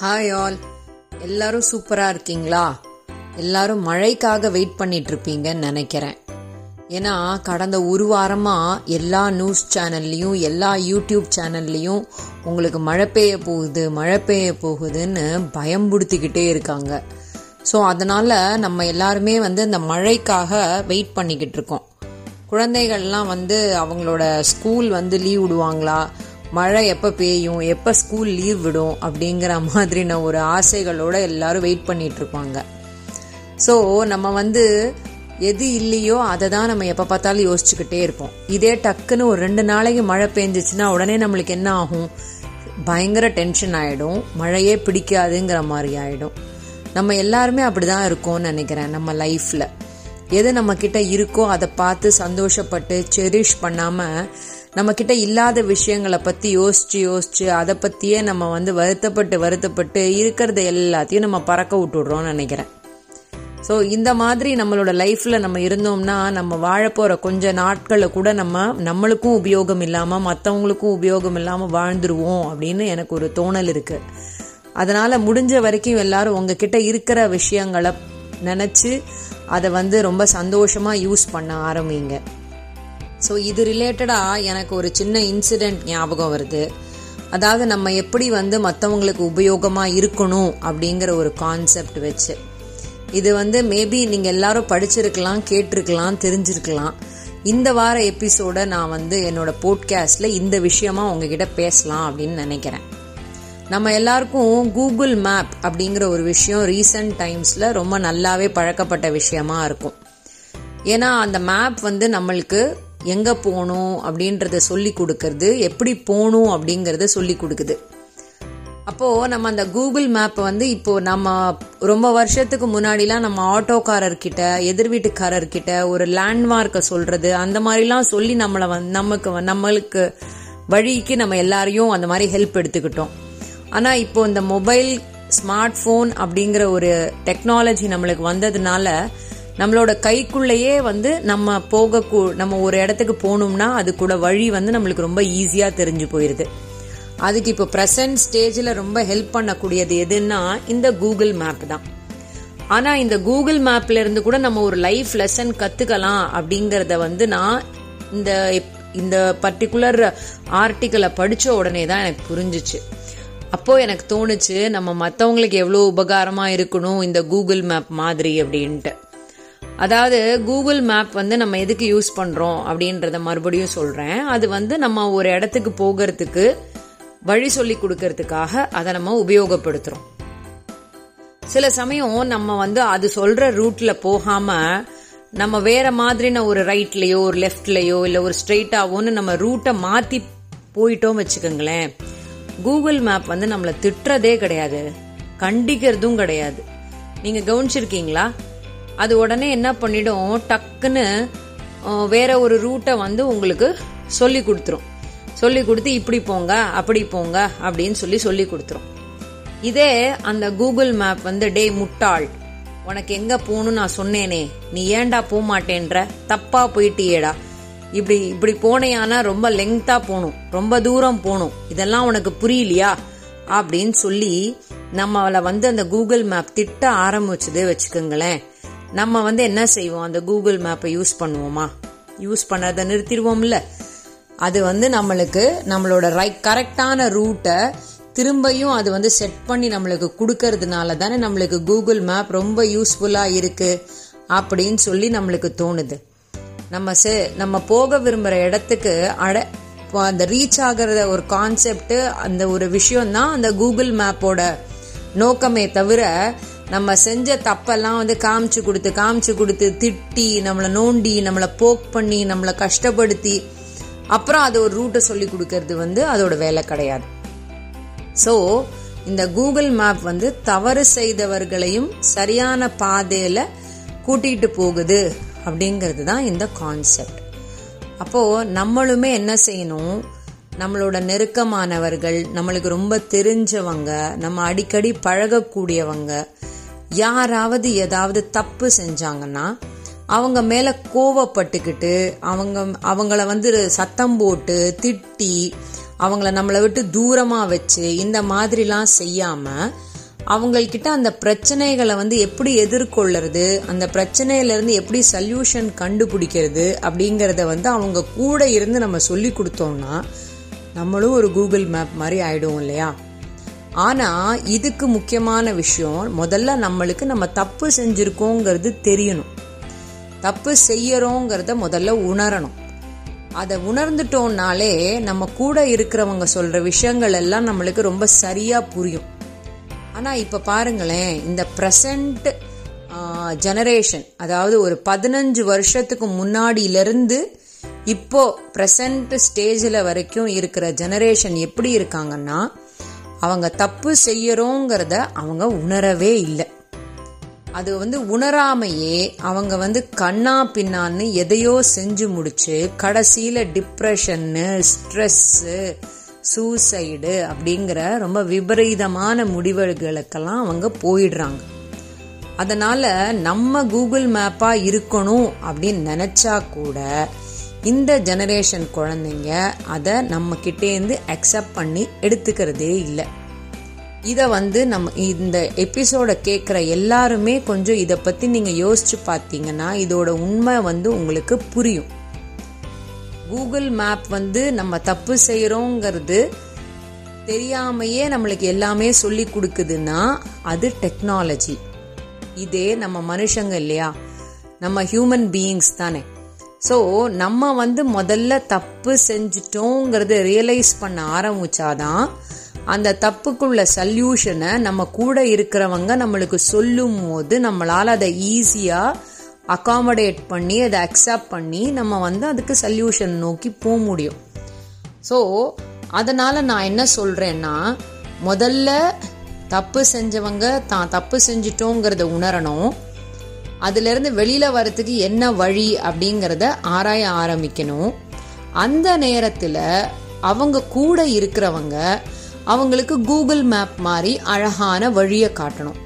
Hi all எல்லாரும் சூப்பராக இருக்கீங்களா? எல்லாரும் மழைக்காக வெயிட் பண்ணிட்டு இருப்பீங்கன்னு நினைக்கிறேன். ஏன்னா கடந்த ஒரு வாரமாக எல்லா நியூஸ் சேனல்லையும் எல்லா யூடியூப் சேனல்லையும் உங்களுக்கு மழை பெய்ய போகுது மழை பெய்ய போகுதுன்னு பயம்படுத்திக்கிட்டே இருக்காங்க. ஸோ அதனால் நம்ம எல்லாருமே வந்து இந்த மழைக்காக வெயிட் பண்ணிக்கிட்டு இருக்கோம் குழந்தைகள்லாம் வந்து அவங்களோட ஸ்கூல் வந்து லீவ் விடுவாங்களா? மழை எப்போ பெய்யும் எப்போ ஸ்கூல் லீவ் விடும் அப்படிங்கிற மாதிரின ஒரு ஆசைகளோட எல்லாரும் வெயிட் பண்ணிட்டு இருப்பாங்க. ஸோ நம்ம வந்து எது இல்லையோ அதை தான் நம்ம எப்போ பார்த்தாலும் யோசிச்சுக்கிட்டே இருப்போம். இதே டக்குன்னு ஒரு ரெண்டு நாளைக்கு மழை பெஞ்சிச்சுன்னா உடனே நம்மளுக்கு என்ன ஆகும்? பயங்கர டென்ஷன் ஆகிடும் மழையே பிடிக்காதுங்கிற மாதிரி ஆகிடும் நம்ம எல்லாருமே அப்படிதான் இருக்கோம்னு நினைக்கிறேன் நம்ம லைஃப்பில் எது நம்ம கிட்ட இருக்கோ அதை பார்த்து சந்தோஷப்பட்டு செரிஷ் பண்ணாம நம்ம கிட்ட இல்லாத விஷயங்களை பத்தி யோசிச்சு யோசிச்சு அதை பத்தியே நம்ம வந்து வருத்தப்பட்டு வருத்தப்பட்டு இருக்கிறத எல்லாத்தையும் நம்ம பறக்க விட்டுடுறோம்னு நினைக்கிறேன். ஸோ இந்த மாதிரி நம்மளோட லைஃப்ல நம்ம இருந்தோம்னா நம்ம வாழப்போகிற கொஞ்ச நாட்களை கூட நம்ம நம்மளுக்கும் உபயோகம் இல்லாம மற்றவங்களுக்கும் உபயோகம் இல்லாம வாழ்ந்துருவோம் அப்படின்னு எனக்கு ஒரு தோணல் இருக்கு. அதனால முடிஞ்ச வரைக்கும் எல்லாரும் உங்ககிட்ட இருக்கிற விஷயங்களை நினைச்சு அதை வந்து ரொம்ப சந்தோஷமா யூஸ் பண்ண ஆரம்பிங்க. ஸோ இது ரிலேட்டடாக எனக்கு ஒரு சின்ன இன்சிடெண்ட் ஞாபகம் வருது. அதாவது நம்ம எப்படி வந்து மற்றவங்களுக்கு உபயோகமாக இருக்கணும் அப்படிங்கிற ஒரு கான்செப்ட் வச்சு. இது வந்து மேபி நீங்கள் எல்லாரும் படிச்சிருக்கலாம் கேட்டிருக்கலாம் தெரிஞ்சிருக்கலாம். இந்த வார எபிசோட நான் வந்து என்னோட போட்காஸ்டில் இந்த விஷயமா உங்ககிட்ட பேசலாம் அப்படின்னு நினைக்கிறேன். நம்ம எல்லாருக்கும் கூகுள் மேப் அப்படிங்கிற ஒரு விஷயம் ரீசன்ட் டைம்ஸில் ரொம்ப நல்லாவே பழக்கப்பட்ட விஷயமா இருக்கும். ஏன்னா அந்த மேப் வந்து நம்மளுக்கு எங்க போகணும் அப்படின்றத சொல்லி கொடுக்கறது எப்படி போகணும் அப்படிங்கறத சொல்லி கொடுக்குது. அப்போ நம்ம அந்த கூகுள் மேப் வந்து இப்போ நம்ம ரொம்ப வருஷத்துக்கு முன்னாடிலாம் நம்ம ஆட்டோக்காரர்கிட்ட எதிர் வீட்டுக்காரர்கிட்ட ஒரு லேண்ட்மார்க்கை சொல்றது அந்த மாதிரிலாம் சொல்லி நம்மளை வந் நமக்கு நம்மளுக்கு வழிக்கு நம்ம எல்லாரையும் அந்த மாதிரி ஹெல்ப் எடுத்துக்கிட்டோம். ஆனா இப்போ இந்த மொபைல் ஸ்மார்ட் போன் அப்படிங்கிற ஒரு டெக்னாலஜி நம்மளுக்கு வந்ததுனால நம்மளோட கைக்குள்ளேயே வந்து நம்ம போக நம்ம ஒரு இடத்துக்கு போகணும்னா அது கூட வழி வந்து நம்மளுக்கு ரொம்ப ஈஸியாக தெரிஞ்சு போயிருது. அதுக்கு இப்போ ப்ரெசன்ட் ஸ்டேஜில் ரொம்ப ஹெல்ப் பண்ணக்கூடியது எதுன்னா இந்த கூகுள் மேப் தான். ஆனால் இந்த கூகுள் மேப்ல இருந்து கூட நம்ம ஒரு லைஃப் லெசன் கற்றுக்கலாம் அப்படிங்கிறத வந்து நான் இந்த இந்த பர்டிகுலர் ஆர்டிக்கலை படித்த உடனே தான் எனக்கு புரிஞ்சிச்சு. அப்போ எனக்கு தோணுச்சு நம்ம மற்றவங்களுக்கு எவ்வளோ உபகாரமாக இருக்கணும் இந்த கூகுள் மேப் மாதிரி அப்படின்ட்டு. அதாவது கூகுள் மேப் வந்து நம்ம எதுக்கு யூஸ் பண்றோம் அப்படின்றத மறுபடியும் சொல்றேன். அது வந்து நம்ம ஒரு இடத்துக்கு போகிறதுக்கு வழி சொல்லி கொடுக்கறதுக்காக அதை நம்ம உபயோகப்படுத்துறோம். சில சமயம் நம்ம வந்து அது சொல்ற ரூட்ல போகாம நம்ம வேற மாதிரின ஒரு ரைட்லயோ ஒரு லெஃப்ட்லயோ இல்ல ஒரு ஸ்ட்ரெயிட்டாவோன்னு நம்ம ரூட்டை மாத்தி போயிட்டோம் வச்சுக்கோங்களேன் கூகுள் மேப் வந்து நம்மளை திட்டுறதே கிடையாது. கண்டிக்கிறதும் கிடையாது. நீங்க கவனிச்சிருக்கீங்களா? அது உடனே என்ன பண்ணிடும்? டக்குன்னு வேற ஒரு ரூட்டை வந்து உங்களுக்கு சொல்லி கொடுத்துரும். சொல்லி கொடுத்து இப்படி போங்க அப்படி போங்க அப்படின்னு சொல்லி சொல்லி கொடுத்துரும். இதே அந்த கூகுள் மேப் வந்து டே முட்டாள் உனக்கு எங்க போகணும் நான் சொன்னேனே நீ ஏன்டா போக மாட்டேன்ற தப்பா போயிட்டியேடா. இப்படி இப்படி போனையானா ரொம்ப லெங்தா போகணும் ரொம்ப தூரம் போகணும். இதெல்லாம் உனக்கு புரியலையா? அப்படின்னு சொல்லி நம்மளை வந்து அந்த கூகுள் மேப் திட்ட ஆரம்பிச்சது வச்சுக்கோங்களேன். நம்ம வந்து என்ன செய்வோம்? அந்த கூகுள் மேப்பை யூஸ் பண்ணுவோமா? யூஸ் பண்ணதை நிறுத்திடுவோம்ல. அது வந்து நம்மளுக்கு நம்மளோட ரைட் கரெக்டான ரூட்டை திரும்பியும் அது வந்து செட் பண்ணி நம்மளுக்கு கொடுக்கறதுனால தானே நம்மளுக்கு கூகுள் மேப் ரொம்ப யூஸ்ஃபுல்லாக இருக்குது அப்படின்னு சொல்லி நம்மளுக்கு தோணுது. நம்ம நம்ம போக விரும்புகிற இடத்துக்கு அட அந்த ரீச் ஆகிறத ஒரு கான்செப்ட் அந்த ஒரு விஷயம் தான் அந்த கூகுள் மேப்போட நோக்கமே தவிர நம்ம செஞ்ச தப்பெல்லாம் வந்து காமிச்சு கொடுத்து காமிச்சு கொடுத்து திட்டி நம்மளை நோண்டி நம்மளை போக் பண்ணி நம்மளை கஷ்டப்படுத்தி அப்புறம் அது ஒரு ரூட்டை சொல்லி கொடுக்கறது வந்து அதோட வேலை கிடையாது. ஸோ இந்த கூகுள் மேப் வந்து தவறு செய்தவர்களையும் சரியான பாதையில கூட்டிட்டு போகுது அப்படிங்கிறது தான் இந்த கான்செப்ட் அப்போ நம்மளுமே என்ன செய்யணும்? நம்மளோட நெருக்கமானவர்கள் நம்மளுக்கு ரொம்ப தெரிஞ்சவங்க நம்ம அடிக்கடி பழகக்கூடியவங்க யாராவது ஏதாவது தப்பு செஞ்சாங்கன்னா அவங்க மேல கோவப்பட்டுக்கிட்டு அவங்க அவங்கள வந்து சத்தம் போட்டு திட்டி அவங்கள நம்மளை விட்டு தூரமாக வச்சு இந்த மாதிரிலாம் செய்யாமல் அவங்கக்கிட்ட அந்த பிரச்சனைகளை வந்து எப்படி எதிர்கொள்ளுறது அந்த பிரச்சனையிலேருந்து எப்படி சல்யூஷன் கண்டுபிடிக்கிறது அப்படிங்கிறத வந்து அவங்க கூட இருந்து நம்ம சொல்லி கொடுத்தோம்னா நம்மளும் ஒரு கூகுள் மேப் மாதிரி ஆயிடுவோம் இல்லையா? ஆனால் இதுக்கு முக்கியமான விஷயம் முதல்ல நம்மளுக்கு நம்ம தப்பு செஞ்சுருக்கோங்கிறது தெரியணும். தப்பு செய்யறோங்கிறத முதல்ல உணரணும். அதை உணர்ந்துட்டோம்னாலே நம்ம கூட இருக்கிறவங்க சொல்ற விஷயங்கள் எல்லாம் நம்மளுக்கு ரொம்ப சரியா புரியும். ஆனா இப்ப பாருங்களேன் இந்த ப்ரெசண்ட் ஜெனரேஷன் அதாவது ஒரு பதினஞ்சு வருஷத்துக்கு முன்னாடியிலிருந்து இப்போ ப்ரெசண்ட் ஸ்டேஜில் வரைக்கும் இருக்கிற ஜெனரேஷன் எப்படி இருக்காங்கன்னா அவங்க தப்பு செய்யறோங்கிறத அவங்க உணரவே இல்லை. அது வந்து உணராமையே அவங்க வந்து கண்ணா பின்னான்னு எதையோ செஞ்சு முடிச்சு கடைசியில டிப்ரெஷன்னு ஸ்ட்ரெஸ்ஸு சூசைடு அப்படிங்கிற ரொம்ப விபரீதமான முடிவுகளுக்கெல்லாம் அவங்க போயிடுறாங்க. அதனால நம்ம கூகுள் மேப்பாக இருக்கணும் அப்படின்னு நினச்சா கூட இந்த ஜெனரேஷன் குழந்தைங்க அதை நம்ம கிட்டேருந்து அக்செப்ட் பண்ணி எடுத்துக்கிறதே இல்லை. இதை வந்து நம்ம இந்த எபிசோட கேட்குற எல்லாருமே கொஞ்சம் இதை பற்றி நீங்கள் யோசிச்சு பார்த்தீங்கன்னா இதோட உண்மை வந்து உங்களுக்கு புரியும். கூகுள் மேப் வந்து நம்ம தப்பு செய்கிறோங்கிறது தெரியாமையே நம்மளுக்கு எல்லாமே சொல்லி கொடுக்குதுன்னா அது டெக்னாலஜி இதே நம்ம மனுஷங்க இல்லையா? நம்ம ஹியூமன் பீயிங்ஸ் தானே. ஸோ நம்ம வந்து முதல்ல தப்பு செஞ்சிட்டோங்கிறத ரியலைஸ் பண்ண ஆரம்பிச்சாதான் அந்த தப்புக்குள்ள சல்யூஷனை நம்ம கூட இருக்கிறவங்க நம்மளுக்கு சொல்லும் போது நம்மளால் அதை ஈஸியாக அகாமடேட் பண்ணி அதை அக்செப்ட் பண்ணி நம்ம வந்து அதுக்கு சல்யூஷன் நோக்கி போக முடியும். ஸோ அதனால் நான் என்ன சொல்கிறேன்னா முதல்ல தப்பு செஞ்சவங்க தான் தப்பு செஞ்சிட்டோங்கிறத உணரணும். அதுலேருந்து வெளியில் வெளியில வரத்துக்கு என்ன வழி அப்படிங்கிறத ஆராய ஆரம்பிக்கணும். அந்த நேரத்தில் அவங்க கூட இருக்கிறவங்க அவங்களுக்கு கூகுள் மேப் மாதிரி அழகான வழியை காட்டணும்.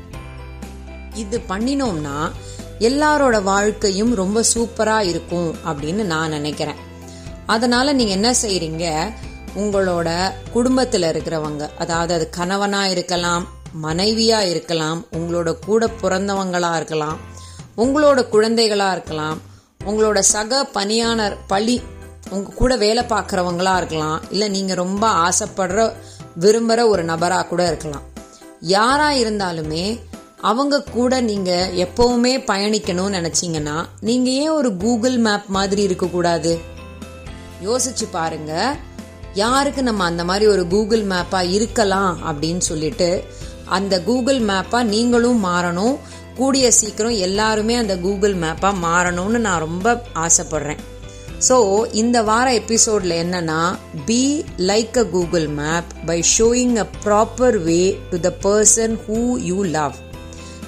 இது பண்ணினோம்னா எல்லாரோட வாழ்க்கையும் ரொம்ப சூப்பராக இருக்கும் அப்படின்னு நான் நினைக்கிறேன். அதனால நீங்க என்ன செய்றீங்க? உங்களோட குடும்பத்தில் இருக்கிறவங்க அதாவது அது கணவனா இருக்கலாம் மனைவியா இருக்கலாம் உங்களோட கூட பிறந்தவங்களா இருக்கலாம் உங்களோட குழந்தைகளா இருக்கலாம் உங்களோட சக பணியாளர் பழி உங்க கூட வேலை பார்க்குறவங்களா இருக்கலாம் இல்லை நீங்க ரொம்ப ஆசைப்படுற விரும்புகிற ஒரு நபராக கூட இருக்கலாம். யாரா இருந்தாலுமே அவங்க கூட நீங்க எப்பவுமே பயணிக்கணும்னு நினைச்சீங்கன்னா நீங்க ஏன் ஒரு கூகுள் மேப் மாதிரி இருக்கக்கூடாது? யோசிச்சு பாருங்க. யாருக்கு நம்ம அந்த மாதிரி ஒரு கூகுள் மேப்பா இருக்கலாம் அப்படின்னு சொல்லிட்டு அந்த கூகுள் மேப்பா நீங்களும் மாறணும் கூடிய சீக்கிரம் எல்லாருமே அந்த கூகுள் மேப்பாக மாறணும்னு நான் ரொம்ப ஆசைப்படுறேன். ஸோ இந்த வார எபிசோடில் என்னன்னா be like a Google map by showing a proper way to the person who you love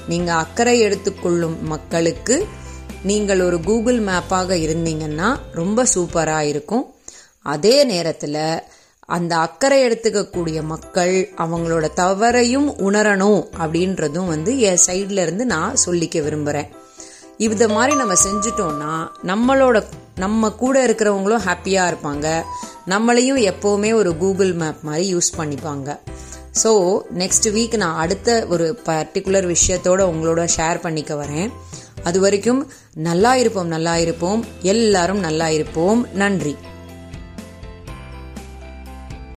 நீங்கள் அக்கறை எடுத்துக்கொள்ளும் மக்களுக்கு நீங்கள் ஒரு கூகுள் மேப்பாக இருந்தீங்கன்னா ரொம்ப சூப்பராக இருக்கும். அதே நேரத்தில் அந்த அக்கறை எடுத்துக்கக்கூடிய மக்கள் அவங்களோட தவறையும் உணரணும் அப்படின்றதும் வந்து என் சைட்ல இருந்து நான் சொல்லிக்க விரும்புறேன். இது மாதிரி நம்ம செஞ்சிட்டோம்னா நம்மளோட நம்ம கூட இருக்கிறவங்களும் ஹாப்பியாக இருப்பாங்க. நம்மளையும் எப்போவுமே ஒரு கூகுள் மேப் மாதிரி யூஸ் பண்ணிப்பாங்க. ஸோ நெக்ஸ்ட் வீக் நான் அடுத்த ஒரு பர்டிகுலர் விஷயத்தோட உங்களோட ஷேர் பண்ணிக்க வரேன். அது வரைக்கும் நல்லா இருப்போம் நல்லா இருப்போம். எல்லாரும் நல்லா இருப்போம். நன்றி.